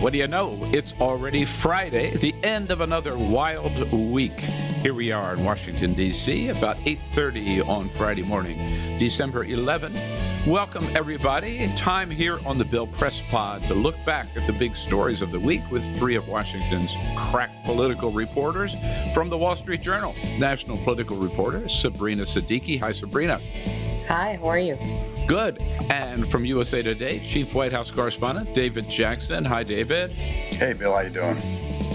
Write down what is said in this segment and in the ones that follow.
What do you know? It's already Friday, the end of another wild week. Here we are in Washington D.C. about 8:30 on Friday morning, December 11. Welcome everybody. Time here on the Bill Press Pod to look back at the big stories of the week with three of Washington's crack political reporters from the Wall Street Journal. National political reporter Sabrina Siddiqui. Hi Sabrina. Hi, how are you? Good. And from USA Today, Chief White House Correspondent David Jackson. Hi, David. Hey, Bill. How you doing?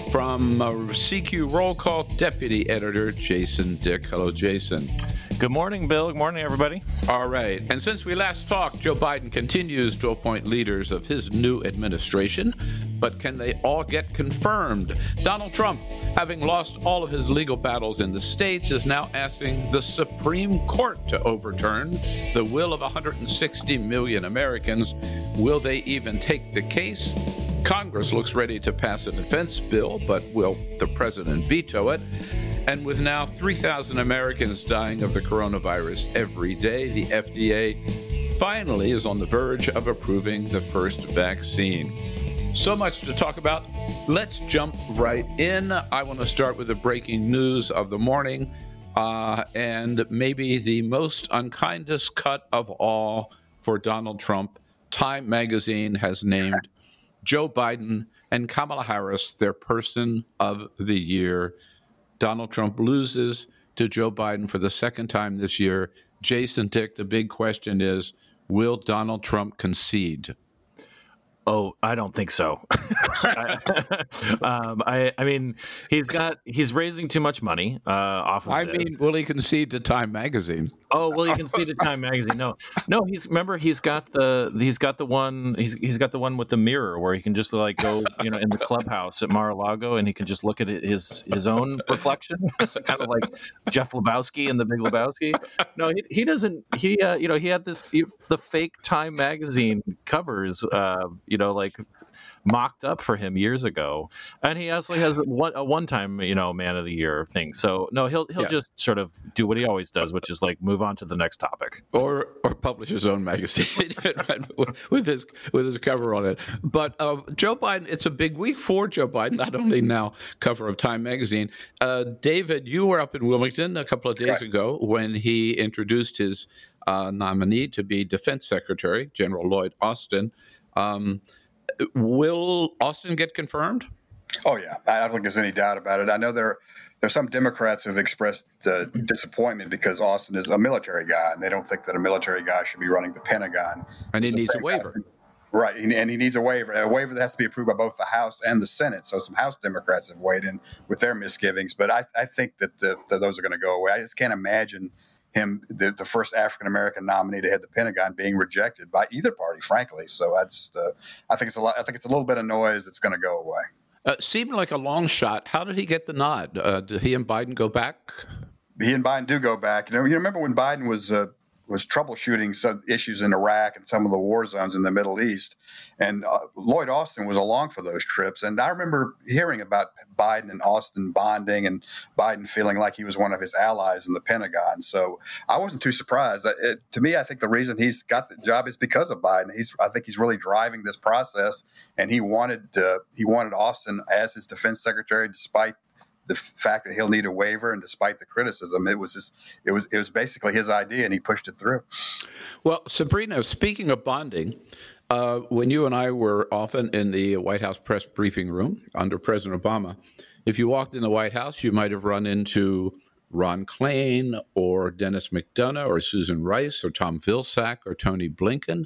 From uh, CQ Roll Call, Deputy Editor Jason Dick. Hello, Jason. Good morning, Bill. Good morning, everybody. All right. And since we last talked, Joe Biden continues to appoint leaders of his new administration. But can they all get confirmed? Donald Trump, having lost all of his legal battles in the states, is now asking the Supreme Court to overturn the will of 160 million Americans. Will they even take the case? Congress looks ready to pass a defense bill, but will the president veto it? And with now 3,000 Americans dying of the coronavirus every day, the FDA finally is on the verge of approving the first vaccine. So much to talk about. Let's jump right in. I want to start with the breaking news of the morning uh, and maybe the most unkindest cut of all for Donald Trump. Time magazine has named Joe Biden and Kamala Harris their person of the year. Donald Trump loses to Joe Biden for the second time this year. Jason Dick, the big question is will Donald Trump concede? Oh, I don't think so. um, I, I mean, he's got he's raising too much money uh, off of. I this. mean, will he concede to Time Magazine? Oh well, you can see the Time magazine. No, no, he's remember he's got the he's got the one he's he's got the one with the mirror where he can just like go you know in the clubhouse at Mar-a-Lago and he can just look at his his own reflection, kind of like Jeff Lebowski in The Big Lebowski. No, he, he doesn't. He uh, you know he had the the fake Time magazine covers. Uh, you know like mocked up for him years ago, and he actually has one, a one-time, you know, man of the year thing. So no, he'll he'll Yeah. just sort of do what he always does, which is like move on to the next topic. or or publish his own magazine with his with his cover on it. But uh, Joe Biden, it's a big week for Joe Biden. Not only now cover of Time magazine. Uh, David, you were up in Wilmington a couple of days Correct. ago when he introduced his uh, nominee to be Defense Secretary, General Lloyd Austin. Um, will Austin get confirmed? Oh yeah, I don't think there's any doubt about it. I know there there's some Democrats who've expressed uh, disappointment because Austin is a military guy, and they don't think that a military guy should be running the Pentagon. And he So needs a waiver. Right, and and he needs a waiver, a waiver that has to be approved by both the House and the Senate. So some House Democrats have weighed in with their misgivings, but I, I think that, the, that those are going to go away. I just can't imagine him, the, the first African American nominee to head the Pentagon, being rejected by either party. Frankly, so I just uh, I think it's a lot. I think it's a little bit of noise that's going to go away. Uh, seemed like a long shot. How did he get the nod? Uh, did he and Biden go back? he and Biden do go back. You know, you remember when Biden was uh, was troubleshooting some issues in Iraq and some of the war zones in the Middle East, and uh, Lloyd Austin was along for those trips. And I remember hearing about Biden and Austin bonding, and Biden feeling like he was one of his allies in the Pentagon. So I wasn't too surprised. It, it- to me, I think the reason he's got the job is because of Biden. He's I think he's really driving this process, and he wanted uh, he wanted Austin as his defense secretary, despite the fact that he'll need a waiver, and despite the criticism, it was just, it was it was basically his idea, and he pushed it through. Well, Sabrina, speaking of bonding, uh, when you and I were often in the White House press briefing room under President Obama, if you walked in the White House, you might have run into Ron Klain or Dennis McDonough or Susan Rice or Tom Vilsack or Tony Blinken.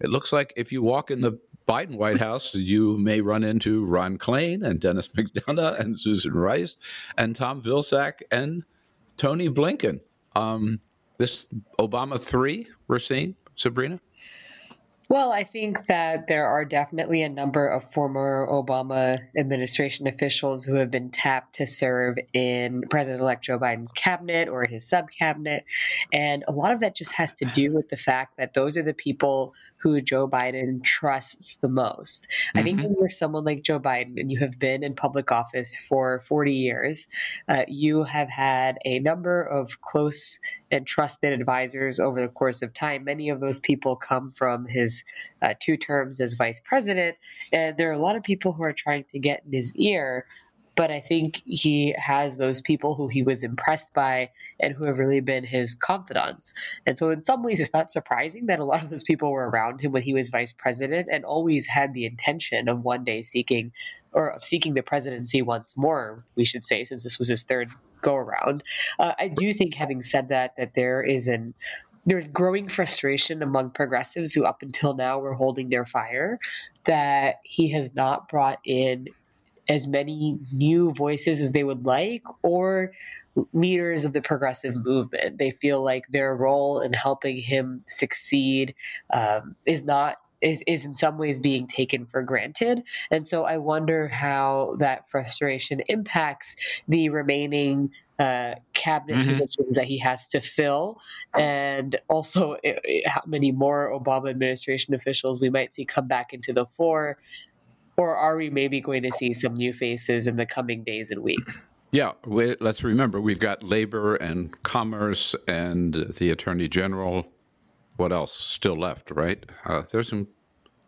It looks like if you walk in the Biden White House, you may run into Ron Klain and Dennis McDonough and Susan Rice and Tom Vilsack and Tony Blinken. Um, this Obama three we're seeing, Sabrina? Well, I think that there are definitely a number of former Obama administration officials who have been tapped to serve in President elect Joe Biden's cabinet or his sub cabinet. And a lot of that just has to do with the fact that those are the people who Joe Biden trusts the most. Mm-hmm. I think mm-hmm. when you're someone like Joe Biden and you have been in public office for 40 years, uh, you have had a number of close and trusted advisors over the course of time. Many of those people come from his uh, two terms as vice president. And there are a lot of people who are trying to get in his ear. But I think he has those people who he was impressed by and who have really been his confidants. And so, in some ways, it's not surprising that a lot of those people were around him when he was vice president and always had the intention of one day seeking or of seeking the presidency once more, we should say, since this was his third go around. Uh, I do think, having said that, that there is an there's growing frustration among progressives who up until now were holding their fire that he has not brought in as many new voices as they would like or leaders of the progressive movement. They feel like their role in helping him succeed um, is not is, is in some ways being taken for granted. And so I wonder how that frustration impacts the remaining uh, cabinet mm-hmm. positions that he has to fill, and also it, it, how many more Obama administration officials we might see come back into the fore, or are we maybe going to see some new faces in the coming days and weeks? Yeah, we, let's remember we've got labor and commerce and the attorney general what else still left, right? Uh, there's some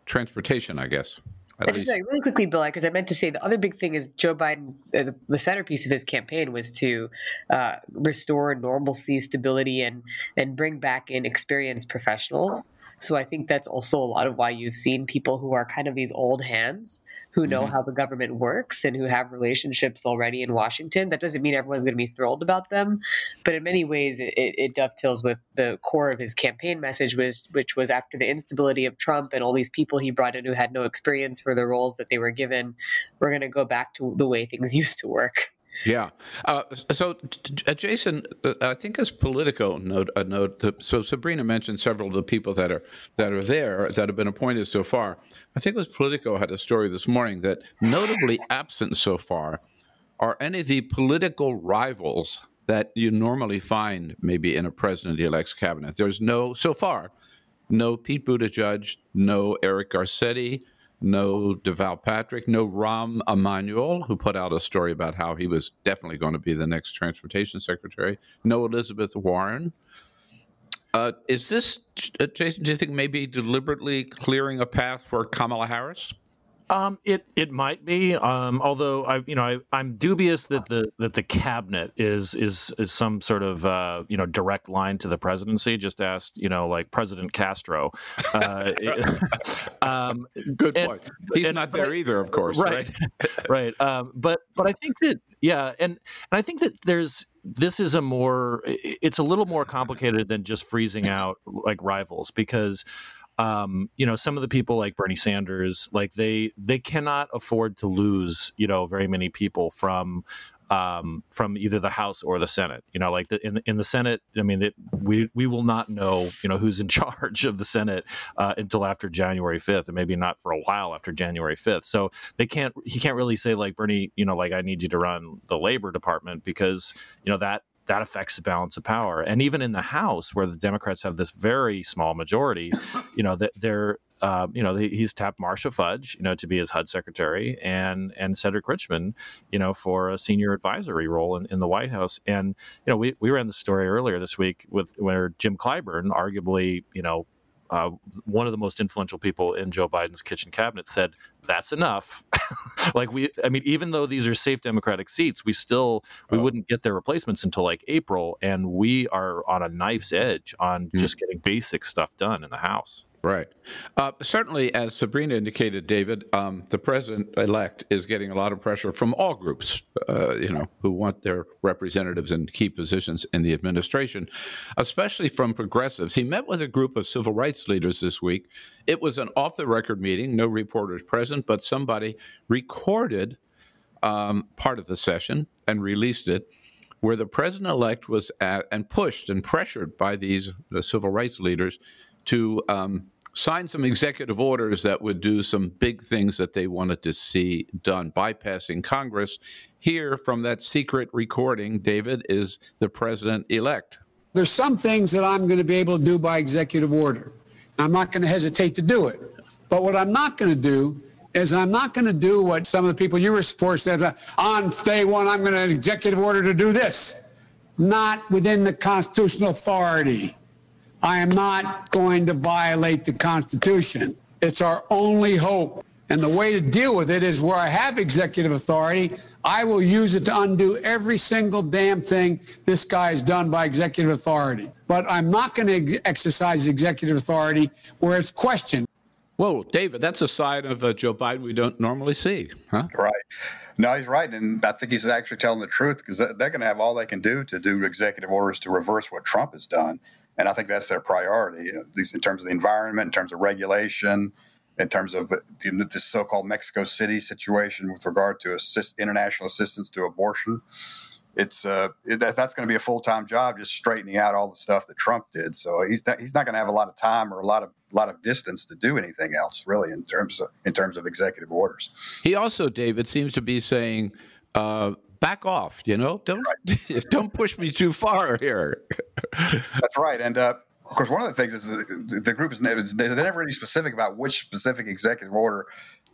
transportation, I guess. I just like really quickly, Bill, because I meant to say the other big thing is Joe Biden. Uh, the, the, centerpiece of his campaign was to uh, restore normalcy, stability, and and bring back in experienced professionals. So I think that's also a lot of why you've seen people who are kind of these old hands who know mm-hmm. how the government works and who have relationships already in Washington. That doesn't mean everyone's going to be thrilled about them, but in many ways it, it dovetails with the core of his campaign message, was, which was after the instability of Trump and all these people he brought in who had no experience for the roles that they were given, we're going to go back to the way things used to work. Yeah. Uh, so, uh, Jason, uh, I think as Politico note, a note. So Sabrina mentioned several of the people that are that are there that have been appointed so far. I think it was Politico had a story this morning that notably absent so far are any of the political rivals that you normally find maybe in a president-elect's cabinet. There's no so far, no Pete Buttigieg, no Eric Garcetti no Deval Patrick, no Rahm Emanuel, who put out a story about how he was definitely going to be the next transportation secretary, no Elizabeth Warren. Uh, is this, uh, Jason, do you think maybe deliberately clearing a path for Kamala Harris? Um, it it might be. Um, although I, you know, I, am dubious that the that the cabinet is is is some sort of uh, you know direct line to the presidency. Just asked, you know, like President Castro. Uh, um, Good and, point. He's and, not there either, of course. Right, right. right. Um, but but I think that yeah, and and I think that there's this is a more it's a little more complicated than just freezing out like rivals because um, you know, some of the people like Bernie Sanders, like they they cannot afford to lose, you know, very many people from um, from either the House or the Senate. You know, like the, in in the Senate, I mean, it, we we will not know, you know, who's in charge of the Senate uh, until after January fifth, and maybe not for a while after January fifth. So they can't. He can't really say like Bernie, you know, like I need you to run the Labor Department because you know that that affects the balance of power. And even in the House, where the Democrats have this very small majority, you know, that they're uh, you know, he's tapped Marcia Fudge, you know, to be his HUD secretary, and and Cedric Richmond, you know, for a senior advisory role in, in the White House. And you know, we we ran the story earlier this week with where Jim Clyburn, arguably, you know, uh, one of the most influential people in Joe Biden's kitchen cabinet, said that's enough. like we, I mean, even though these are safe Democratic seats, we still we oh. wouldn't get their replacements until like April, and we are on a knife's edge on mm. just getting basic stuff done in the House. Right. Uh, certainly, as Sabrina indicated, David, um, the president elect is getting a lot of pressure from all groups, uh, you know, who want their representatives in key positions in the administration, especially from progressives. He met with a group of civil rights leaders this week. It was an off the record meeting, no reporters present, but somebody recorded um, part of the session and released it. where the president elect was at, and pushed and pressured by these the civil rights leaders to um, sign some executive orders that would do some big things that they wanted to see done, bypassing Congress. Here, from that secret recording, David is the president elect. There's some things that I'm going to be able to do by executive order. I'm not going to hesitate to do it. But what I'm not going to do is I'm not going to do what some of the people you were supporting said on day one, I'm going to executive order to do this. Not within the constitutional authority. I am not going to violate the Constitution. It's our only hope. And the way to deal with it is where I have executive authority, I will use it to undo every single damn thing this guy has done by executive authority. But I'm not going to ex- exercise executive authority where it's questioned. Whoa, David, that's a side of uh, Joe Biden we don't normally see, huh? Right. No, he's right. And I think he's actually telling the truth because they're going to have all they can do to do executive orders to reverse what Trump has done. And I think that's their priority, at least in terms of the environment, in terms of regulation, in terms of this so-called Mexico City situation with regard to assist, international assistance to abortion. It's uh, it, that's going to be a full-time job, just straightening out all the stuff that Trump did. So he's not, he's not going to have a lot of time or a lot of lot of distance to do anything else, really, in terms of in terms of executive orders. He also, David, seems to be saying. Uh, back off. You know, don't right. don't push me too far here. That's right, and uh, of course, one of the things is the, the group is never, they're never really specific about which specific executive order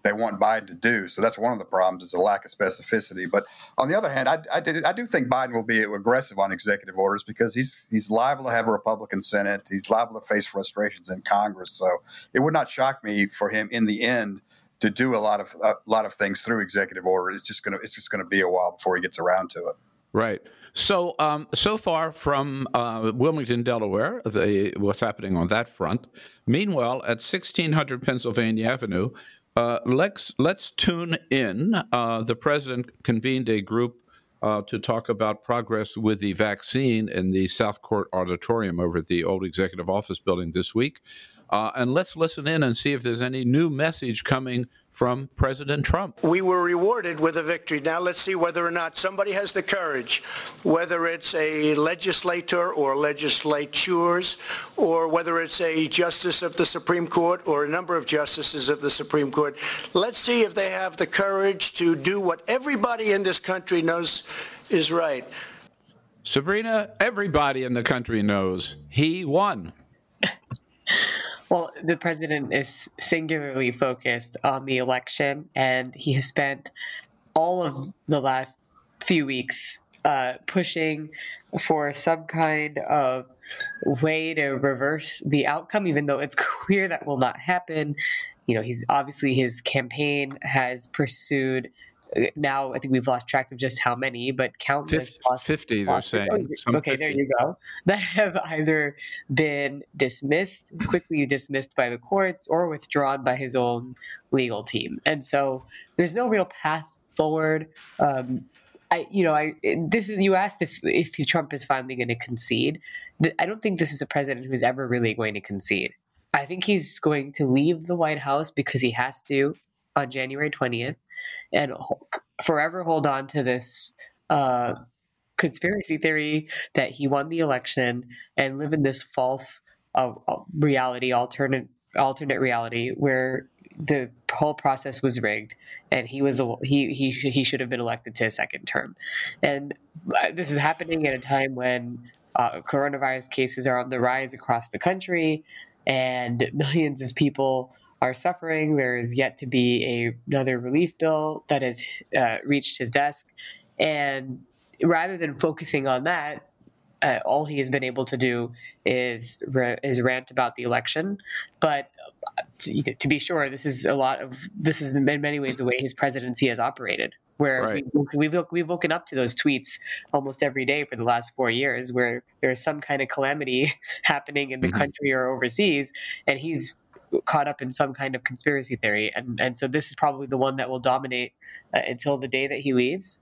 they want Biden to do. So that's one of the problems is a lack of specificity. But on the other hand, I, I, did, I, do think Biden will be aggressive on executive orders because he's he's liable to have a Republican Senate. He's liable to face frustrations in Congress. So it would not shock me for him in the end to do a lot of a lot of things through executive order. It's just gonna it's just gonna be a while before he gets around to it. Right. So um, so far from uh, Wilmington, Delaware, the, what's happening on that front. Meanwhile, at 1600 Pennsylvania Avenue, uh, let's let's tune in. Uh, the president convened a group uh, to talk about progress with the vaccine in the South Court Auditorium over at the old Executive Office building this week. Uh, and let's listen in and see if there's any new message coming from President Trump. We were rewarded with a victory. Now let's see whether or not somebody has the courage, whether it's a legislator or legislatures, or whether it's a justice of the Supreme Court or a number of justices of the Supreme Court. Let's see if they have the courage to do what everybody in this country knows is right. Sabrina, everybody in the country knows he won. Well, the president is singularly focused on the election, and he has spent all of the last few weeks uh, pushing for some kind of way to reverse the outcome, even though it's clear that will not happen. You know, he's obviously his campaign has pursued now I think we've lost track of just how many, but countless 50, lost, 50 they're saying. Oh, okay, 50. there you go. That have either been dismissed, quickly dismissed by the courts, or withdrawn by his own legal team. And so there's no real path forward. Um, I, you know, I this is you asked if if Trump is finally going to concede. I don't think this is a president who's ever really going to concede. I think he's going to leave the White House because he has to on January 20th and forever hold on to this uh, conspiracy theory that he won the election and live in this false uh, reality, alternate alternate reality where the whole process was rigged and he was he he he should have been elected to a second term. And uh, this is happening at a time when uh, coronavirus cases are on the rise across the country and millions of people are suffering. There is yet to be a, another relief bill that has uh, reached his desk. And rather than focusing on that, uh, all he has been able to do is is rant about the election. But uh, to, to, be sure, this is a lot of this is in many ways the way his presidency has operated. Where right. we, have we've woken up to those tweets almost every day for the last four years, where there's some kind of calamity happening in the mm-hmm. country or overseas, and he's caught up in some kind of conspiracy theory, and and so this is probably the one that will dominate uh, until the day that he leaves.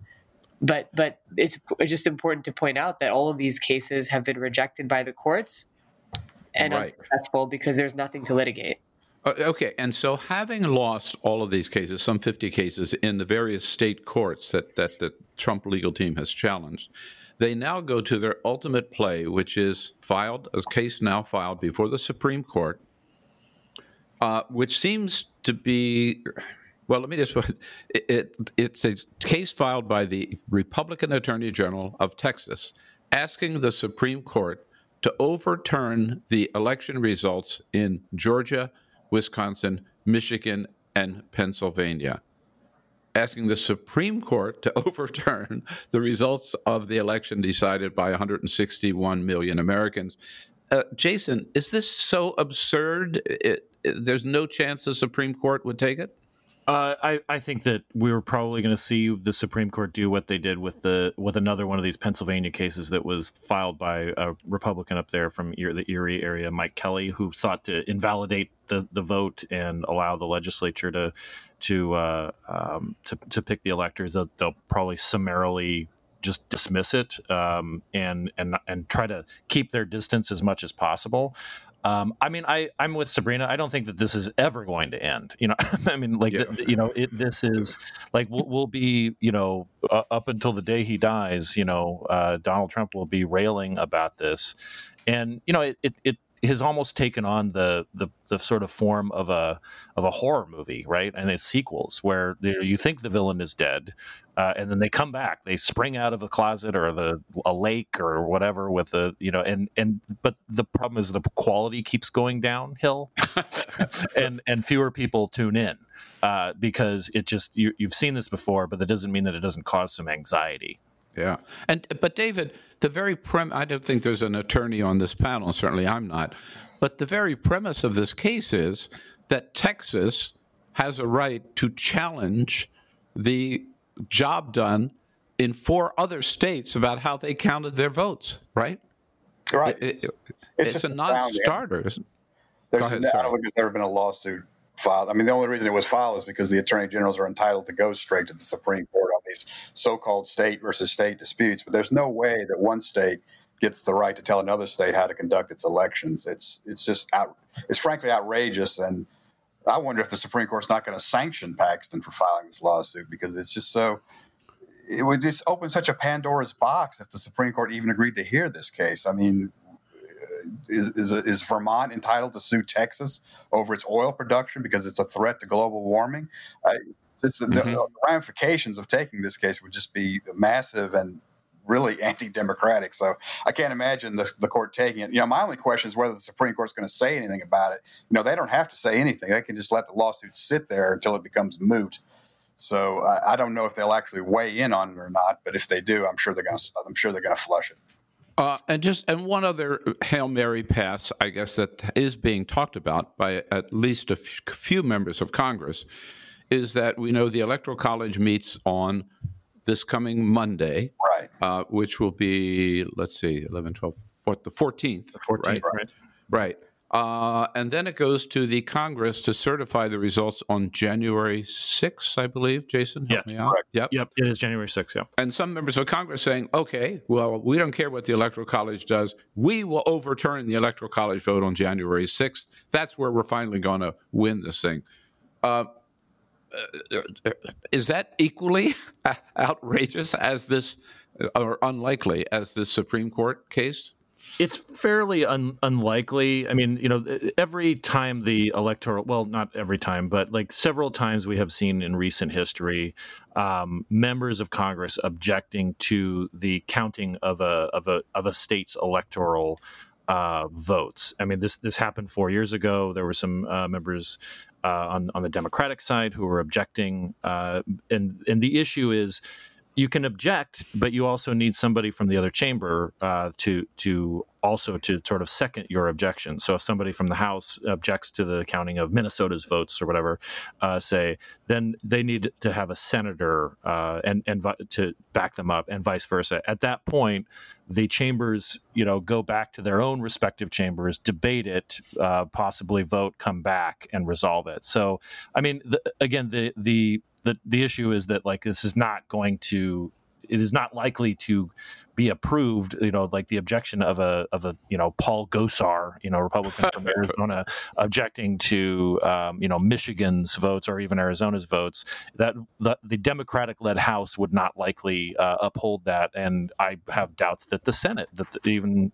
But but it's just important to point out that all of these cases have been rejected by the courts and right. unsuccessful because there's nothing to litigate. Uh, okay, and so having lost all of these cases, some 50 cases in the various state courts that, that the Trump legal team has challenged, they now go to their ultimate play, which is filed a case now filed before the Supreme Court, uh, which seems to be. Well, let me just. It, it, it's a case filed by the Republican Attorney General of Texas asking the Supreme Court to overturn the election results in Georgia, Wisconsin, Michigan, and Pennsylvania asking the Supreme Court to overturn the results of the election decided by 161 million Americans. Uh, Jason, is this so absurd? It, there's no chance the Supreme Court would take it. Uh, I, I think that we were probably going to see the Supreme Court do what they did with the with another one of these Pennsylvania cases that was filed by a Republican up there from the Erie area, Mike Kelly, who sought to invalidate the, the vote and allow the legislature to to uh, um, to, to pick the electors. They'll, they'll probably summarily just dismiss it um, and and and try to keep their distance as much as possible. Um, I mean, I I'm with Sabrina. I don't think that this is ever going to end. You know, I mean, like yeah. the, you know, it, this is like we'll, we'll be you know uh, up until the day he dies. You know, uh, Donald Trump will be railing about this, and you know, it it, it has almost taken on the, the, the sort of form of a of a horror movie, right? And its sequels, where you think the villain is dead, uh, and then they come back, they spring out of a closet or the a lake or whatever with a you know, and and but the problem is the quality keeps going downhill, and and fewer people tune in. Uh, because it just you, you've seen this before, but that doesn't mean that it doesn't cause some anxiety. Yeah, and but David, the very prem I don't think there's an attorney on this panel, certainly I'm not, but the very premise of this case is that Texas has a right to challenge the job done in four other states about how they counted their votes, right? Right. It, it, it's, it's a non-starter. There's, ahead, I don't think there's ever been a lawsuit filed. I mean, the only reason it was filed is because the attorney generals are entitled to go straight to the Supreme Court on these so-called state versus state disputes. But there's no way that one state gets the right to tell another state how to conduct its elections. It's it's just out, it's frankly outrageous, and I wonder if the Supreme Court's not going to sanction Paxton for filing this lawsuit because it's just so. It would just open such a Pandora's box if the Supreme Court even agreed to hear this case. I mean, is, is, is, Vermont entitled to sue Texas over its oil production because it's a threat to global warming? Uh, it's, mm-hmm. the, ramifications of taking this case would just be massive and really anti-democratic. So I can't imagine the, the court taking it. You know, my only question is whether the Supreme Court's going to say anything about it. You know, they don't have to say anything; they can just let the lawsuit sit there until it becomes moot. So I, I don't know if they'll actually weigh in on it or not. But if they do, I'm sure they're going to. I'm sure they're going to flush it. Uh, and just and one other hail mary pass, I guess that is being talked about by at least a few members of Congress, is that we know the Electoral College meets on this coming Monday, right? Uh, which will be let's see, 11, 12, 14, the 14th, the 14th, right? Right. right. Uh, and then it goes to the Congress to certify the results on January 6th, I believe. Jason, help yes. me out. Yep. Yep. It is January 6th. Yeah. And some members of Congress saying, okay, well, we don't care what the Electoral College does. We will overturn the Electoral College vote on January 6th. That's where we're finally going to win this thing. Uh is that equally outrageous as this, or unlikely as this Supreme Court case? It's fairly un- unlikely. I mean, you know, every time the electoral, well, not every time, but like several times we have seen in recent history, um, members of Congress objecting to the counting of a of a of a state's electoral uh, votes. I mean, this this happened four years ago. There were some uh, members on on the Democratic side who were objecting, uh, and and the issue is you can object, but you also need somebody from the other chamber uh, to to also to sort of second your objection. So if somebody from the House objects to the counting of Minnesota's votes or whatever, uh, say, then they need to have a senator uh, and and to back them up, and vice versa. At that point, the chambers, you know, go back to their own respective chambers, debate it, uh, possibly vote, come back, and resolve it. So, I mean, the, again, the the the the issue is that like this is not going to it is not likely to be approved. You know, like the objection of a of a you know Paul Gosar, you know, Republican from Arizona, objecting to um, you know Michigan's votes or even Arizona's votes. That the, the Democratic led House would not likely uh, uphold that, and I have doubts that the Senate, that the, even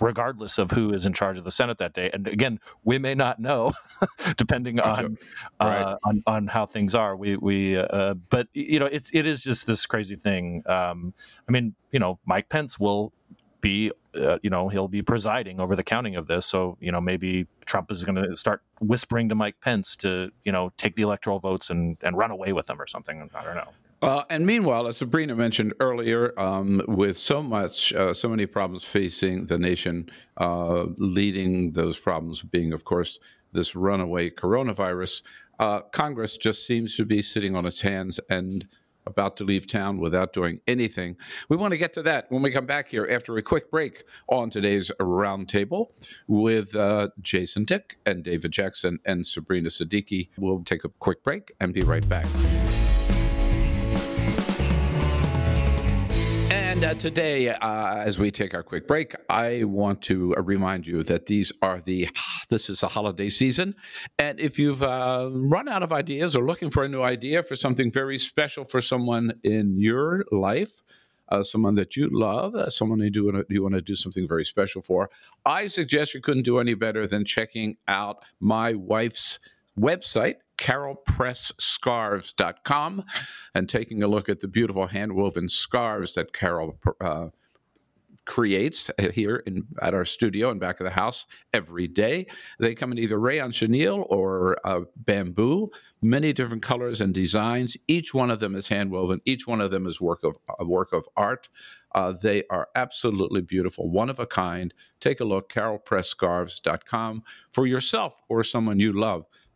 regardless of who is in charge of the Senate that day. And again, we may not know, depending on, right. uh, on on how things are. We we uh, but you know it's it is just this crazy thing. Um, I mean, you know, Mike Pence will be uh, you know he'll be presiding over the counting of this so you know maybe trump is going to start whispering to mike pence to you know take the electoral votes and and run away with them or something i don't know uh, and meanwhile, as Sabrina mentioned earlier, um, with so much, uh, so many problems facing the nation, uh, leading those problems being, of course, this runaway coronavirus, uh, Congress just seems to be sitting on its hands and about to leave town without doing anything. We want to get to that when we come back here after a quick break on today's roundtable with uh, Jason Dick and David Jackson and Sabrina Siddiqui. We'll take a quick break and be right back. And uh, today, uh, as we take our quick break, I want to uh, remind you that these are the this is the holiday season, and if you've uh, run out of ideas or looking for a new idea for something very special for someone in your life, uh, someone that you love, uh, someone you do you want to do something very special for, I suggest you couldn't do any better than checking out my wife's website carolpressscarves.com and taking a look at the beautiful handwoven scarves that Carol uh, creates here in at our studio and back of the house every day. They come in either rayon chenille or uh, bamboo, many different colors and designs. Each one of them is handwoven. Each one of them is work of a work of art. Uh, they are absolutely beautiful, one of a kind. Take a look, carolpressscarves.com for yourself or someone you love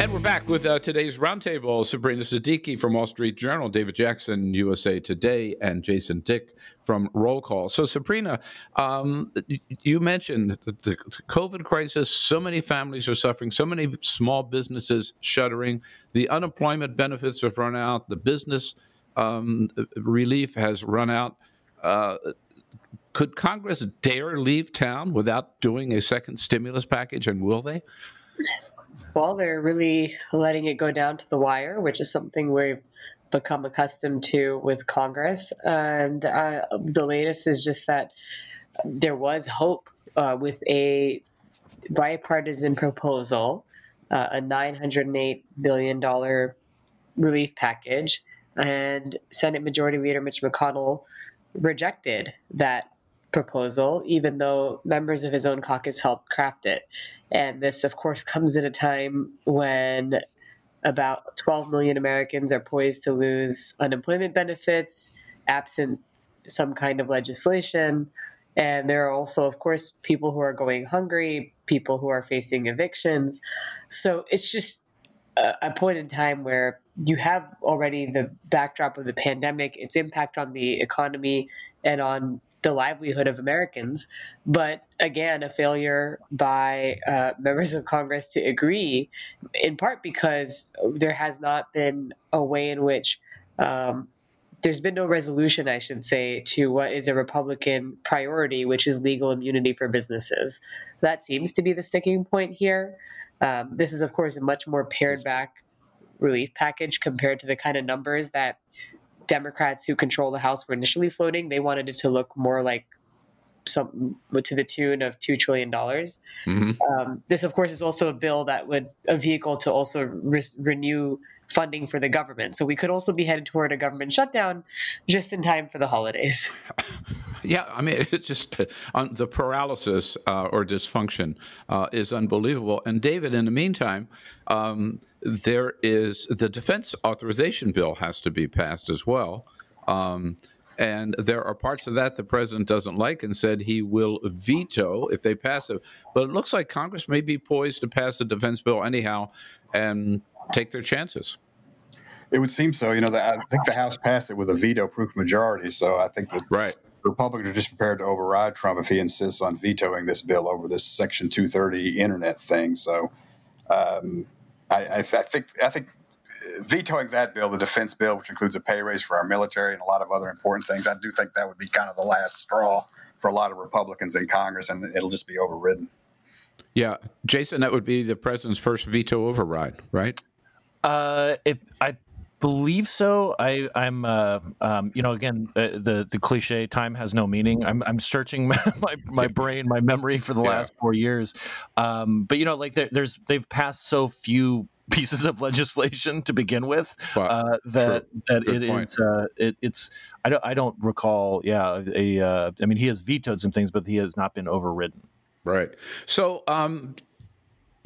And we're back with uh, today's roundtable. Sabrina Siddiqui from Wall Street Journal, David Jackson, USA Today, and Jason Dick from Roll Call. So, Sabrina, um, you mentioned the, COVID crisis. So many families are suffering. So many small businesses shuttering. The unemployment benefits have run out. The business um, relief has run out. Uh, could Congress dare leave town without doing a second stimulus package, and will they? Well, they're really letting it go down to the wire, which is something we've become accustomed to with Congress. And uh, the latest is just that there was hope uh, with a bipartisan proposal, uh, a $908 billion relief package. And Senate Majority Leader Mitch McConnell rejected that proposal, even though members of his own caucus helped craft it. And this, of course, comes at a time when about 12 million Americans are poised to lose unemployment benefits absent some kind of legislation. And there are also, of course, people who are going hungry, people who are facing evictions. So it's just a, a point in time where you have already the backdrop of the pandemic, its impact on the economy and on the livelihood of Americans. But again, a failure by uh, members of Congress to agree, in part because there has not been a way in which um, there's been no resolution, I should say, to what is a Republican priority, which is legal immunity for businesses. That seems to be the sticking point here. Um, this is, of course, a much more pared back relief package compared to the kind of numbers that Democrats who control the House were initially floating. They wanted it to look more like some to the tune of two trillion dollars. Mm-hmm. Um, this, of course, is also a bill that would a vehicle to also re- renew funding for the government. So we could also be headed toward a government shutdown just in time for the holidays. Yeah, I mean, it's just uh, the paralysis uh, or dysfunction uh, is unbelievable. And David, in the meantime, um, there is the defense authorization bill has to be passed as well. Um, and there are parts of that the president doesn't like and said he will veto if they pass it. But it looks like Congress may be poised to pass the defense bill anyhow and take their chances. It would seem so. You know, the, I think the House passed it with a veto-proof majority, so I think that right. Republicans are just prepared to override Trump if he insists on vetoing this bill over this Section 230 internet thing. So, um, I, I, I, think I think vetoing that bill, the defense bill, which includes a pay raise for our military and a lot of other important things, I do think that would be kind of the last straw for a lot of Republicans in Congress, and it'll just be overridden. Yeah, Jason, that would be the president's first veto override, right? Uh, it, I believe so. I, I'm, uh, um, you know, again, uh, the the cliche "time has no meaning." I'm, I'm searching my, my, my brain, my memory for the yeah. last four years. Um, but you know, like there, there's they've passed so few pieces of legislation to begin with uh, that True. that Good it point. uh, it, it's I don't I don't recall. Yeah, a uh, I mean, he has vetoed some things, but he has not been overridden. Right. So, um,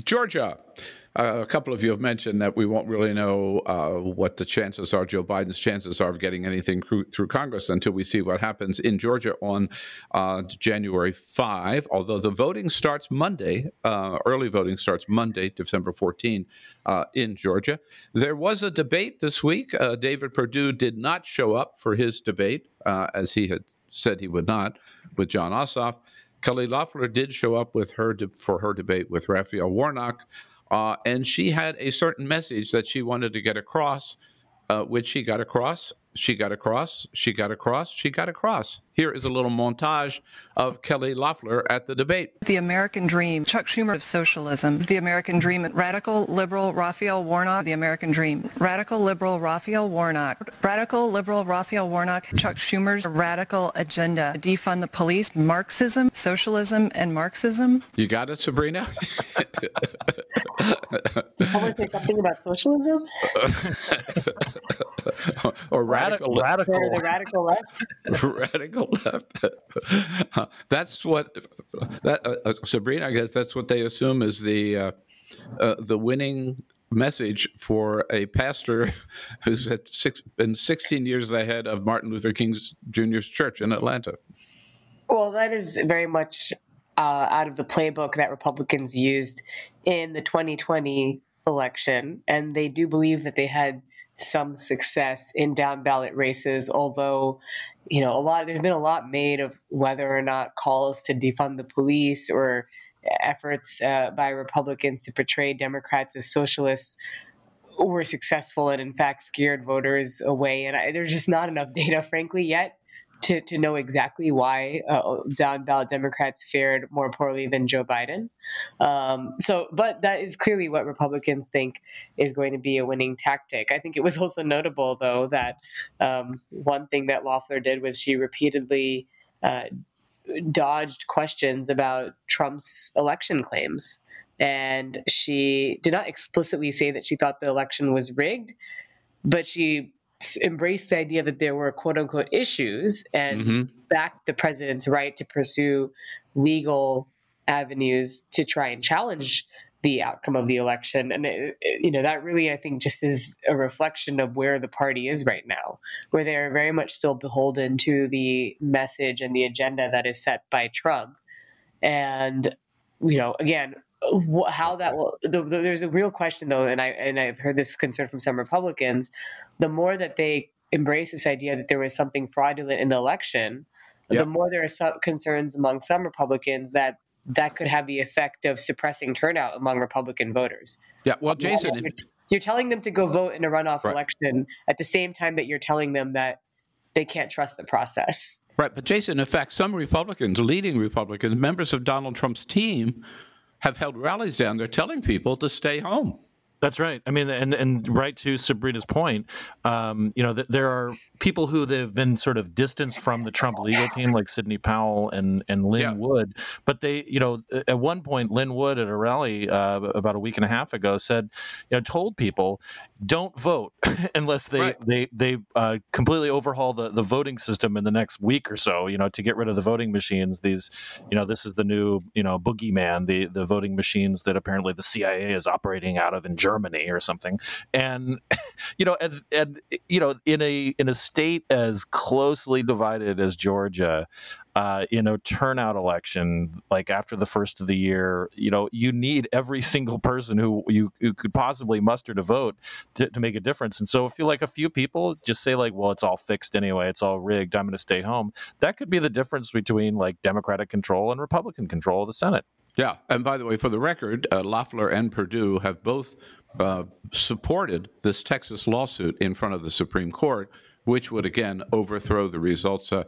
Georgia. A couple of you have mentioned that we won't really know uh, what the chances are, Joe Biden's chances are of getting anything through, through Congress until we see what happens in Georgia on uh, January 5. Although the voting starts Monday, uh, early voting starts Monday, December 14, uh, in Georgia. There was a debate this week. Uh, David Perdue did not show up for his debate, as he had said he would not, with Jon Ossoff. Kelly Loeffler did show up with her de- for her debate with Raphael Warnock. Uh, and she had a certain message that she wanted to get across, uh, which she got across she got across, she got across, she got across. Here is a little montage of Kelly Loeffler at the debate. The American Dream, Chuck Schumer of socialism. The American Dream, radical liberal Raphael Warnock. The American Dream, radical liberal Raphael Warnock. Radical liberal Raphael Warnock, Chuck Schumer's radical agenda. Defund the police, Marxism, socialism, and Marxism. You got it, Sabrina? Someone say something about socialism? or radical, radical, the radical left. radical left. that's what that uh, uh, Sabrina. I guess that's what they assume is the uh, uh, the winning message for a pastor who's six, been 16 years ahead of Martin Luther King Jr.'s church in Atlanta. Well, that is very much uh, out of the playbook that Republicans used in the 2020 election, and they do believe that they had some success in down ballot races, although you know a lot there's been a lot made of whether or not calls to defund the police or efforts uh, by Republicans to portray Democrats as socialists were successful and in fact scared voters away. And I, there's just not enough data frankly yet to, to know exactly why uh, down ballot Democrats fared more poorly than Joe Biden. Um, so, but that is clearly what Republicans think is going to be a winning tactic. I think it was also notable, though, that um, one thing that Loeffler did was she repeatedly uh, dodged questions about Trump's election claims. And she did not explicitly say that she thought the election was rigged, but she embraced the idea that there were quote unquote issues and mm-hmm. backed the president's right to pursue legal avenues to try and challenge the outcome of the election and it, it, you know that really i think just is a reflection of where the party is right now where they're very much still beholden to the message and the agenda that is set by trump and you know, again, how that will. The, the, there's a real question though, and I and I've heard this concern from some Republicans. The more that they embrace this idea that there was something fraudulent in the election, Yep. the more there are some concerns among some Republicans that that could have the effect of suppressing turnout among Republican voters. Yeah, well, Jason, you're, you're telling them to go vote in a runoff Right. election at the same time that you're telling them that they can't trust the process. Right, but Jason, in fact, some Republicans, leading Republicans, members of Donald Trump's team, have held rallies down there telling people to stay home. That's right. I mean, and and right to Sabrina's point, um, you know, th- there are people who they've been sort of distanced from the Trump legal team, like Sidney Powell and and Lin Yeah. Wood. But they, you know, at one point, Lin Wood at a rally uh, about a week and a half ago said, you know, told people, don't vote unless they Right. they they uh, completely overhaul the the voting system in the next week or so. You know, to get rid of the voting machines. These, you know, this is the new you know boogeyman, the the voting machines that apparently the CIA is operating out of in Germany or something. And you know, and and you know, in a in a state as closely divided as Georgia. Uh, in a turnout election, like after the first of the year, you know, you need every single person who you, you could possibly muster to vote to, to make a difference. And so, if you like a few people just say like, "Well, it's all fixed anyway; it's all rigged. I'm going to stay home," that could be the difference between like Democratic control and Republican control of the Senate. Yeah, and by the way, for the record, uh, Loeffler and Perdue have both uh, supported this Texas lawsuit in front of the Supreme Court, which would again overthrow the results uh,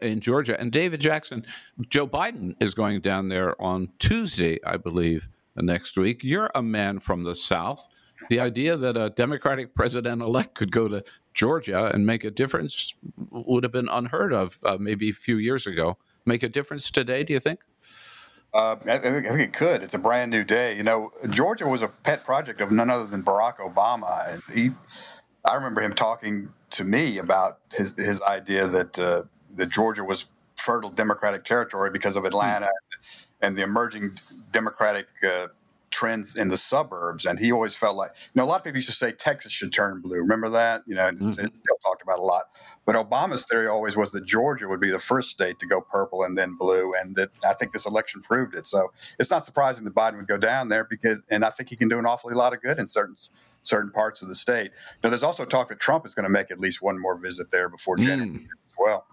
in Georgia. And David Jackson, Joe Biden is going down there on Tuesday, I believe, next week. You're a man from the South. The idea that a Democratic president elect could go to Georgia and make a difference would have been unheard of uh, maybe a few years ago. Make a difference today, do you think? Uh, I, think I think it could. It's a brand new day. You know, Georgia was a pet project of none other than Barack Obama. And he, I remember him talking to me about his his idea that uh, that Georgia was fertile Democratic territory because of Atlanta and the emerging Democratic uh, trends in the suburbs. And he always felt like, you know, a lot of people used to say Texas should turn blue. Remember that? You know, and it's still talked about a lot. But Obama's theory always was that Georgia would be the first state to go purple and then blue, and that I think this election proved it. So it's not surprising that Biden would go down there because, and I think he can do an awfully lot of good in certain certain parts of the state. Now, there's also talk that Trump is going to make at least one more visit there before hmm. January as well.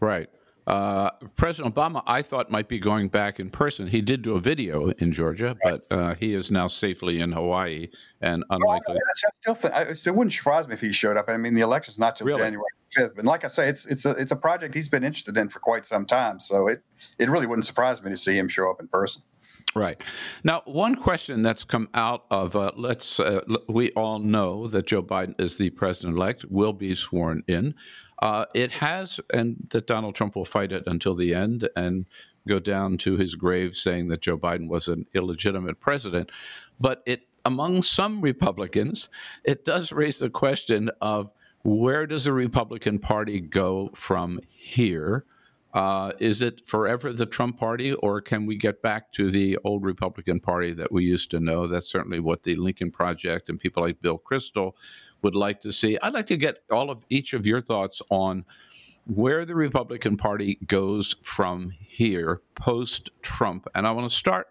Right. Uh, President Obama, I thought might be going back in person. He did do a video in Georgia, but uh, he is now safely in Hawaii and unlikely. I still think I, it wouldn't surprise me if he showed up. I mean, the election's not till Really? January fifth, but like I say, it's it's a it's a project he's been interested in for quite some time. So it it really wouldn't surprise me to see him show up in person. Right. Now, one question that's come out of uh, let's uh, l- we all know that Joe Biden is the president elect, will be sworn in. Uh, it has, and that Donald Trump will fight it until the end and go down to his grave saying that Joe Biden was an illegitimate president. But it, among some Republicans, it does raise the question of where does the Republican Party go from here? Uh, is it forever the Trump party, or can we get back to the old Republican Party that we used to know? That's certainly what the Lincoln Project and people like Bill Kristol would like to see. I'd like to get all of each of your thoughts on where the Republican Party goes from here post Trump. And I want to start.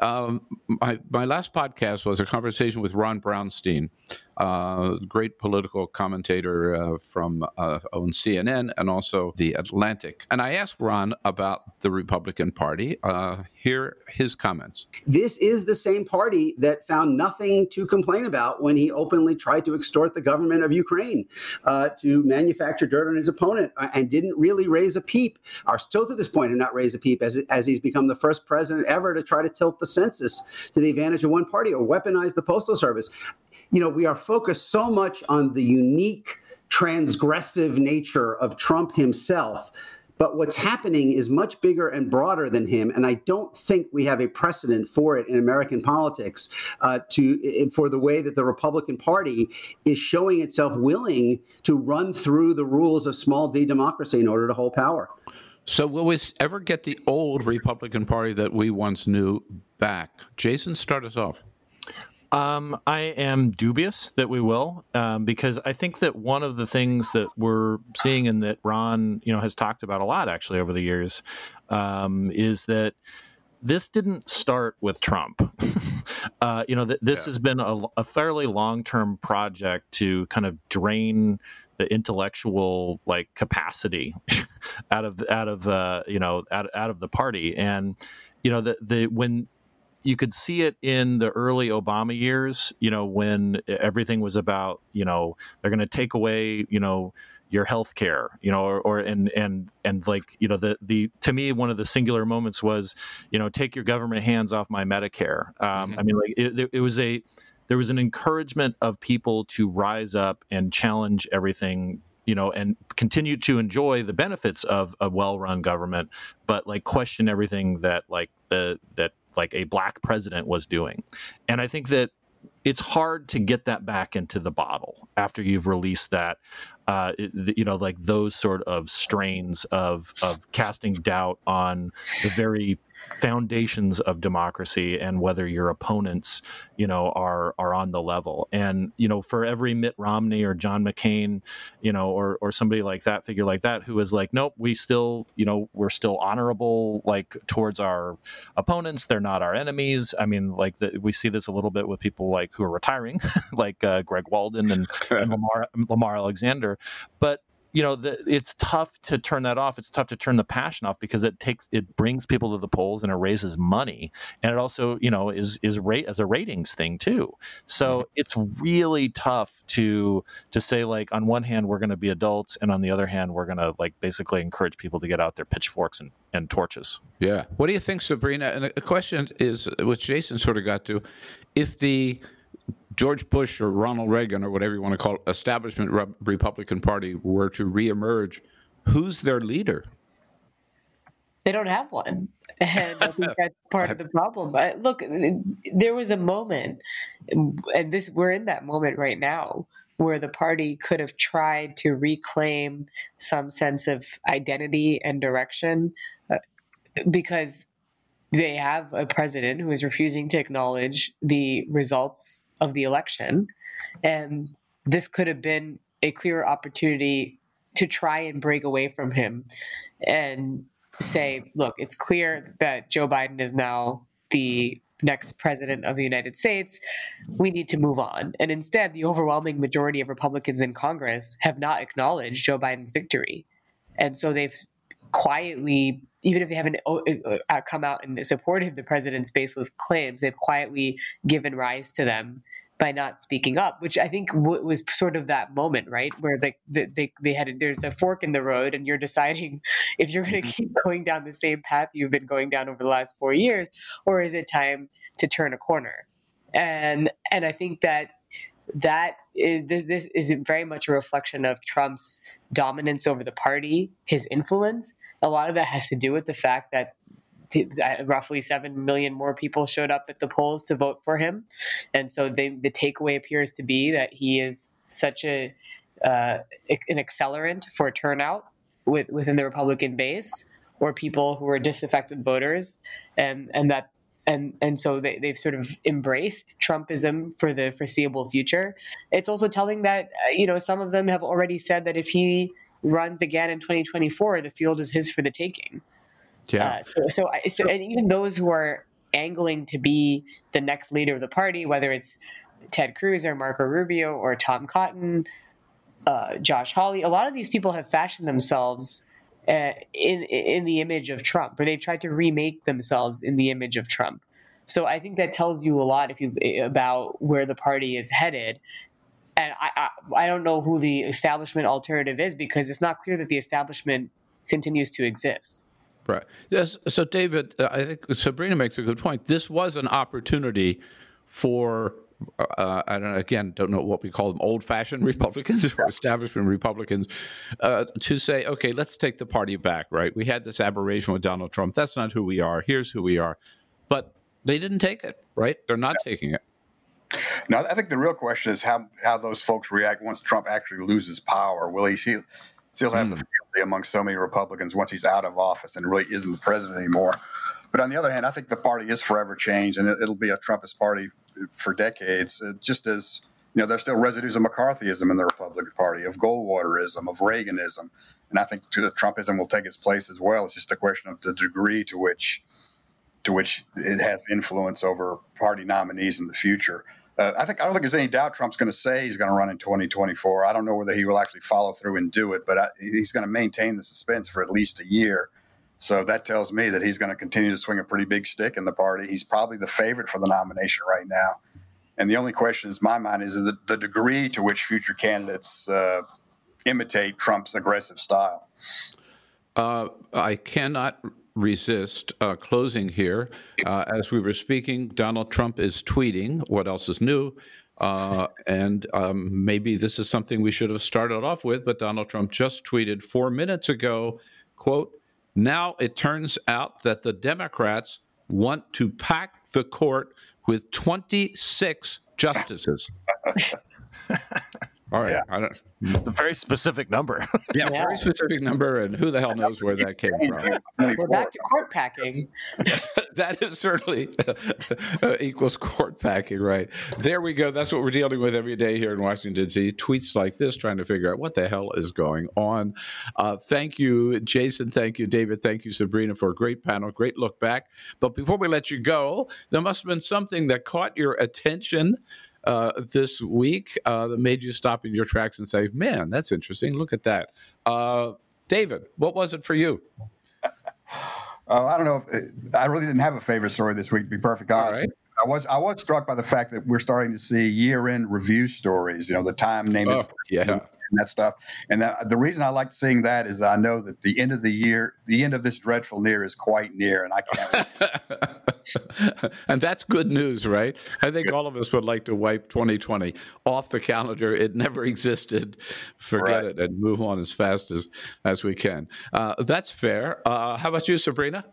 Um, my, my last podcast was a conversation with Ron Brownstein, uh, great political commentator uh, from uh, on CNN and also The Atlantic. And I asked Ron about the Republican Party. Uh, here his comments. This is the same party that found nothing to complain about when he openly tried to extort the government of Ukraine uh, to manufacture dirt on his opponent uh, and didn't really raise a peep, or still to this point have not raised a peep, as, as he's become the first president ever to try to tilt the census to the advantage of one party or weaponize the postal service. You know, we are focused so much on the unique transgressive nature of Trump himself. But what's happening is much bigger and broader than him, and I don't think we have a precedent for it in American politics. Uh, to for the way that the Republican Party is showing itself willing to run through the rules of small d democracy in order to hold power. So, will we ever get the old Republican Party that we once knew back? Jason, start us off. Um, I am dubious that we will, um, because I think that one of the things that we're seeing and that Ron, you know, has talked about a lot actually over the years, um, is that this didn't start with Trump. uh, you know, th- this yeah. has been a, a fairly long term project to kind of drain the intellectual like capacity out of out of uh, you know out, out of the party and you know the the when you could see it in the early Obama years, you know, when everything was about, you know, they're going to take away, you know, your health care, you know, or, or, and and and like, you know, the the to me one of the singular moments was, you know, take your government hands off my Medicare. Um, mm-hmm. I mean, like it, it was a there was an encouragement of people to rise up and challenge everything you know, and continue to enjoy the benefits of a well-run government, but like question everything that like the that like a black president was doing. And I think that it's hard to get that back into the bottle after you've released that uh, you know like those sort of strains of of casting doubt on the very foundations of democracy and whether your opponents, you know, are are on the level. And you know, for every Mitt Romney or John McCain, you know, or or somebody like that, figure like that, who is like, nope, we still, you know, we're still honorable like towards our opponents. They're not our enemies. I mean, like the, we see this a little bit with people like who are retiring, like uh, Greg Walden and, and Lamar Lamar Alexander. But you know the, it's tough to turn that off. It's tough to turn the passion off because it takes it brings people to the polls and it raises money. And it also you know is is rate as a ratings thing too. So mm-hmm. it's really tough to to say like on one hand we're going to be adults and on the other hand we're going to like basically encourage people to get out their pitchforks and and torches. Yeah. What do you think sabrina? And a question is which jason sort of got to if the George Bush or Ronald Reagan or whatever you want to call it, establishment Re- Republican Party were to reemerge, who's their leader? They don't have one, and I think that's part of the problem. But look, there was a moment, and this we're in that moment right now where the party could have tried to reclaim some sense of identity and direction uh, because they have a president who is refusing to acknowledge the results of the election. And this could have been a clear opportunity to try and break away from him and say, look, it's clear that Joe Biden is now the next president of the United States. We need to move on. And instead, the overwhelming majority of Republicans in Congress have not acknowledged Joe Biden's victory. And so they've quietly even if they haven't uh, uh, uh, come out and supported the president's baseless claims, they've quietly given rise to them by not speaking up, which I think w- was sort of that moment, right, where they they they had there's a fork in the road, and you're deciding if you're going to mm-hmm. keep going down the same path you've been going down over the last four years, or is it time to turn a corner? And and I think that that is, this is very much a reflection of Trump's dominance over the party, his influence. A lot of that has to do with the fact that roughly 7 million more people showed up at the polls to vote for him. And so they, the takeaway appears to be that he is such a uh, an accelerant for turnout with, within the Republican base or people who are disaffected voters and, and that and and so they, they've sort of embraced Trumpism for the foreseeable future. It's also telling that uh, you know some of them have already said that if he runs again in 2024, the field is his for the taking. Yeah. Uh, so, so, so, and even those who are angling to be the next leader of the party, whether it's Ted Cruz or Marco Rubio or Tom Cotton, uh, Josh Hawley, a lot of these people have fashioned themselves uh, in in the image of Trump, or they've tried to remake themselves in the image of Trump. So I think that tells you a lot if you about where the party is headed. And I, I, I don't know who the establishment alternative is because it's not clear that the establishment continues to exist. Right. Yes. So, David, uh, I think Sabrina makes a good point. This was an opportunity for uh, I don't know, again don't know what we call them old fashioned Republicans or establishment Republicans uh, to say okay let's take the party back right we had this aberration with Donald Trump that's not who we are here's who we are but they didn't take it right they're not yeah. taking it now I think the real question is how how those folks react once Trump actually loses power will he still have mm. the fealty among so many Republicans once he's out of office and really isn't the president anymore but on the other hand I think the party is forever changed and it, will be a Trumpist party for decades, uh, just as you know, there's still residues of McCarthyism in the Republican Party, of Goldwaterism, of Reaganism, and I think Trumpism will take its place as well. It's just a question of the degree to which to which it has influence over party nominees in the future. Uh, I think I don't think there's any doubt Trump's going to say he's going to run in 2024. I don't know whether he will actually follow through and do it, but I, he's going to maintain the suspense for at least a year. So that tells me that he's going to continue to swing a pretty big stick in the party. He's probably the favorite for the nomination right now. And the only question in my mind is the, the degree to which future candidates uh, imitate Trump's aggressive style. Uh, I cannot resist uh, closing here. Uh, as we were speaking, Donald Trump is tweeting. What else is new? Uh, and um, maybe this is something we should have started off with, but Donald Trump just tweeted four minutes ago, quote, now it turns out that the Democrats want to pack the court with 26 justices. All right. Yeah. I don't, it's a very specific number. yeah, yeah, very specific number, and who the hell knows where that came from? We're back to court packing. that is certainly uh, equals court packing, right? There we go. That's what we're dealing with every day here in Washington D.C. Tweets like this, trying to figure out what the hell is going on. Uh, thank you, Jason. Thank you, David. Thank you, Sabrina, for a great panel, great look back. But before we let you go, there must have been something that caught your attention uh, this week uh, that made you stop in your tracks and say, "Man, that's interesting. Look at that." Uh, David, what was it for you? Uh, I don't know. If, I really didn't have a favorite story this week. To be perfect honest, right. I was I was struck by the fact that we're starting to see year-end review stories. You know, the Time name oh, yeah and that stuff. And that, the reason I like seeing that is I know that the end of the year, the end of this dreadful year is quite near, and I can't. and that's good news, right? I think all of us would like to wipe 2020 off the calendar. It never existed. Forget right. it and move on as fast as as we can. Uh, that's fair. Uh, how about you, Sabrina?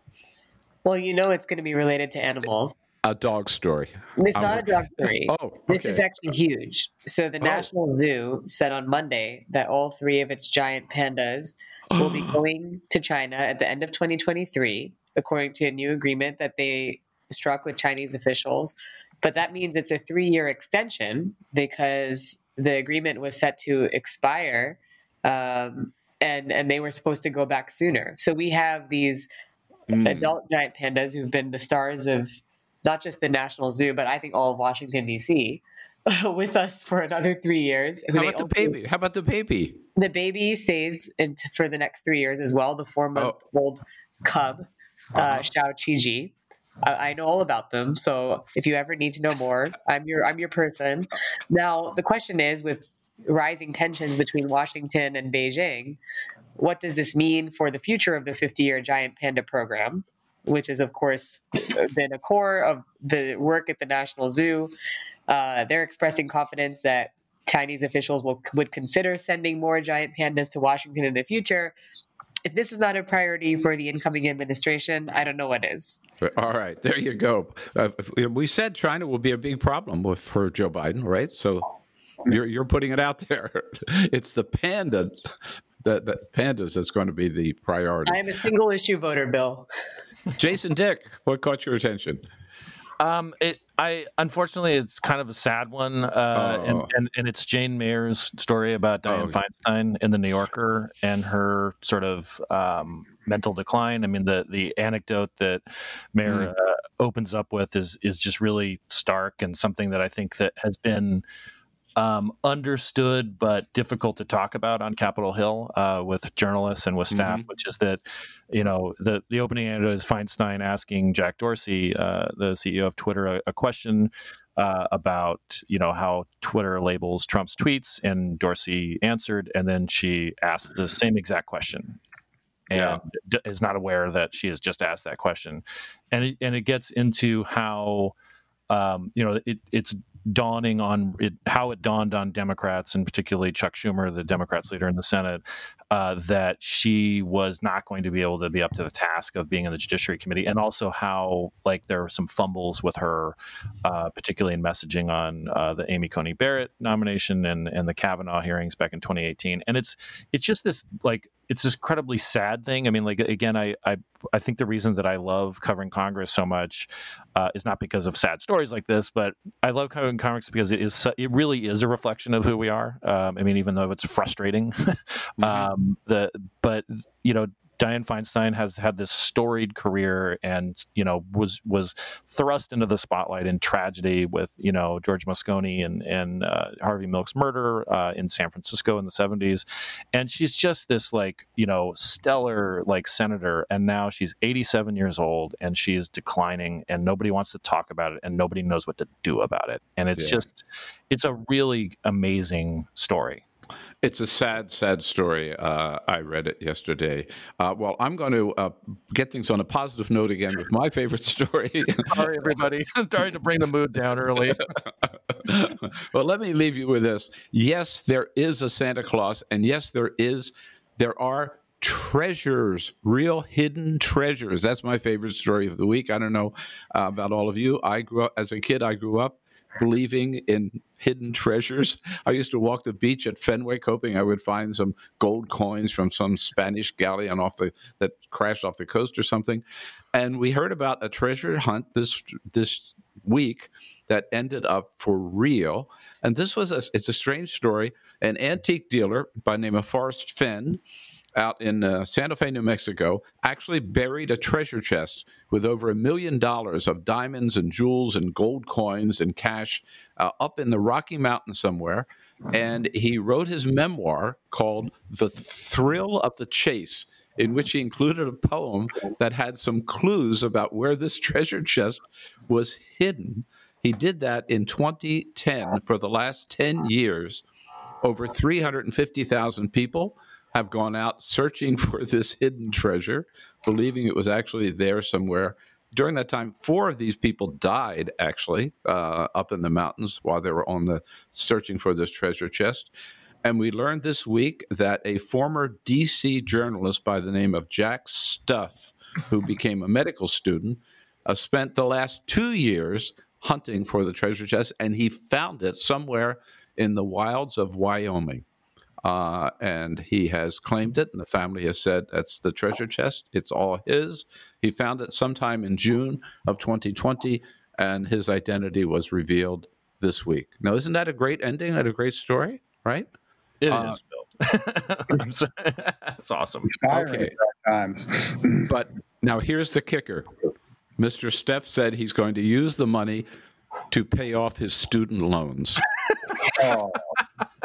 Well, you know it's going to be related to animals a dog story. It's not a dog story. oh, okay. this is actually huge. So the oh. National Zoo said on Monday that all three of its giant pandas will be going to China at the end of 2023, according to a new agreement that they struck with Chinese officials. But that means it's a three-year extension because the agreement was set to expire, um, and and they were supposed to go back sooner. So we have these mm. adult giant pandas who've been the stars of not just the National Zoo, but I think all of Washington D.C. with us for another three years. How about the baby? How about the baby? The baby stays for the next three years as well. The four-month-old oh. cub, uh, uh-huh. Xiao Qiji. I know all about them. So if you ever need to know more, I'm your I'm your person. Now the question is, with rising tensions between Washington and Beijing, what does this mean for the future of the 50-year giant panda program? Which is, of course, been a core of the work at the National Zoo. Uh, they're expressing confidence that Chinese officials will would consider sending more giant pandas to Washington in the future. If this is not a priority for the incoming administration, I don't know what is. All right, there you go. Uh, we said China will be a big problem with, for Joe Biden, right? So you're you're putting it out there. It's the panda that, that pandas that's going to be the priority. I am a single issue voter, Bill. Jason Dick, what caught your attention? Um, it, I unfortunately, it's kind of a sad one, uh, oh. and, and, and it's Jane Mayer's story about Dianne oh. Feinstein in the New Yorker and her sort of um, mental decline. I mean, the the anecdote that Mayer mm. uh, opens up with is is just really stark and something that I think that has been um, understood but difficult to talk about on Capitol Hill uh, with journalists and with staff, mm-hmm. which is that you know the the opening is Feinstein asking Jack Dorsey, uh, the CEO of Twitter, a, a question. Uh, about you know how Twitter labels Trump's tweets, and Dorsey answered, and then she asked the same exact question, and yeah. is not aware that she has just asked that question, and it, and it gets into how um, you know it, it's dawning on it, how it dawned on Democrats and particularly Chuck Schumer, the Democrats leader in the Senate, uh, that she was not going to be able to be up to the task of being in the Judiciary Committee, and also how like there were some fumbles with her, uh, particularly in messaging on uh, the Amy Coney Barrett nomination and and the Kavanaugh hearings back in 2018. And it's it's just this like it's this incredibly sad thing. I mean, like again, I I I think the reason that I love covering Congress so much uh, is not because of sad stories like this, but I love covering Congress because it is it really is a reflection of who we are. Um, I mean, even though it's frustrating, mm-hmm. um, the but you know Dianne Feinstein has had this storied career and you know was was thrust into the spotlight in tragedy with you know George Moscone and and uh, Harvey Milk's murder uh, in San Francisco in the 70s and she's just this like you know stellar like senator. And now she's 87 years old and she's declining and nobody wants to talk about it and nobody knows what to do about it. And it's Yeah. just it's a really amazing story It's a sad, sad story. Uh, I read it yesterday. Uh, well, I'm going to uh, get things on a positive note again with my favorite story. sorry everybody trying to bring the mood down early well, let me leave you with this. Yes, there is a Santa Claus, and yes, there is, there are treasures, real hidden treasures. That's my favorite story of the week. I don't know uh, about all of you. I grew up as a kid. I grew up believing in hidden treasures. I used to walk the beach at Fenwick, hoping I would find some gold coins from some Spanish galleon off the that crashed off the coast or something. And we heard about a treasure hunt this this week that ended up for real. And this was a, it's a strange story. An antique dealer by name of Forrest Fenn out in uh, Santa Fe, New Mexico, actually buried a treasure chest with over a million dollars of diamonds and jewels and gold coins and cash uh, up in the Rocky Mountains somewhere. And he wrote his memoir called The Thrill of the Chase, in which he included a poem that had some clues about where this treasure chest was hidden. He did that in 2010 for the last 10 years. Over 350,000 people have gone out searching for this hidden treasure, believing it was actually there somewhere. During that time, four of these people died actually uh, up in the mountains while they were on the searching for this treasure chest. And we learned this week that a former DC journalist by the name of Jack Stuef, who became a medical student, uh, spent the last two years hunting for the treasure chest, and he found it somewhere in the wilds of Wyoming. Uh, and he has claimed it, and the family has said that's the treasure chest. It's all his. He found it sometime in June of 2020, and his identity was revealed this week. Now, isn't that a great ending and a great story, right? It is, Uh, Bill. I'm sorry. That's awesome. Okay. times. But now here's the kicker Mr. Stuef said he's going to use the money to pay off his student loans. Oh,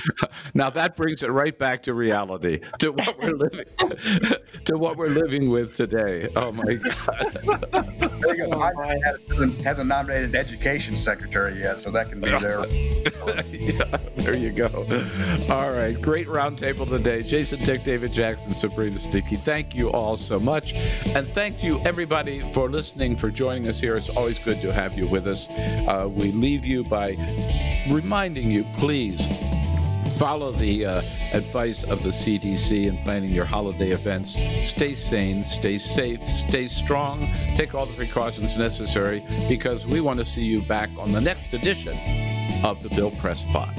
now that brings it right back to reality, to what we're living, to what we're living with today. Oh my God! there you go. Biden hasn't, hasn't nominated an education secretary yet, so that can be there. Yeah, there you go. All right, great roundtable today. Jason Dick, David Jackson, Sabrina Siddiqui. Thank you all so much, and thank you everybody for listening, for joining us here. It's always good to have you with us. Uh, we leave you by reminding you, please follow the uh, advice of the CDC in planning your holiday events. Stay sane, stay safe, stay strong, take all the precautions necessary because we want to see you back on the next edition of the Bill Press Pod.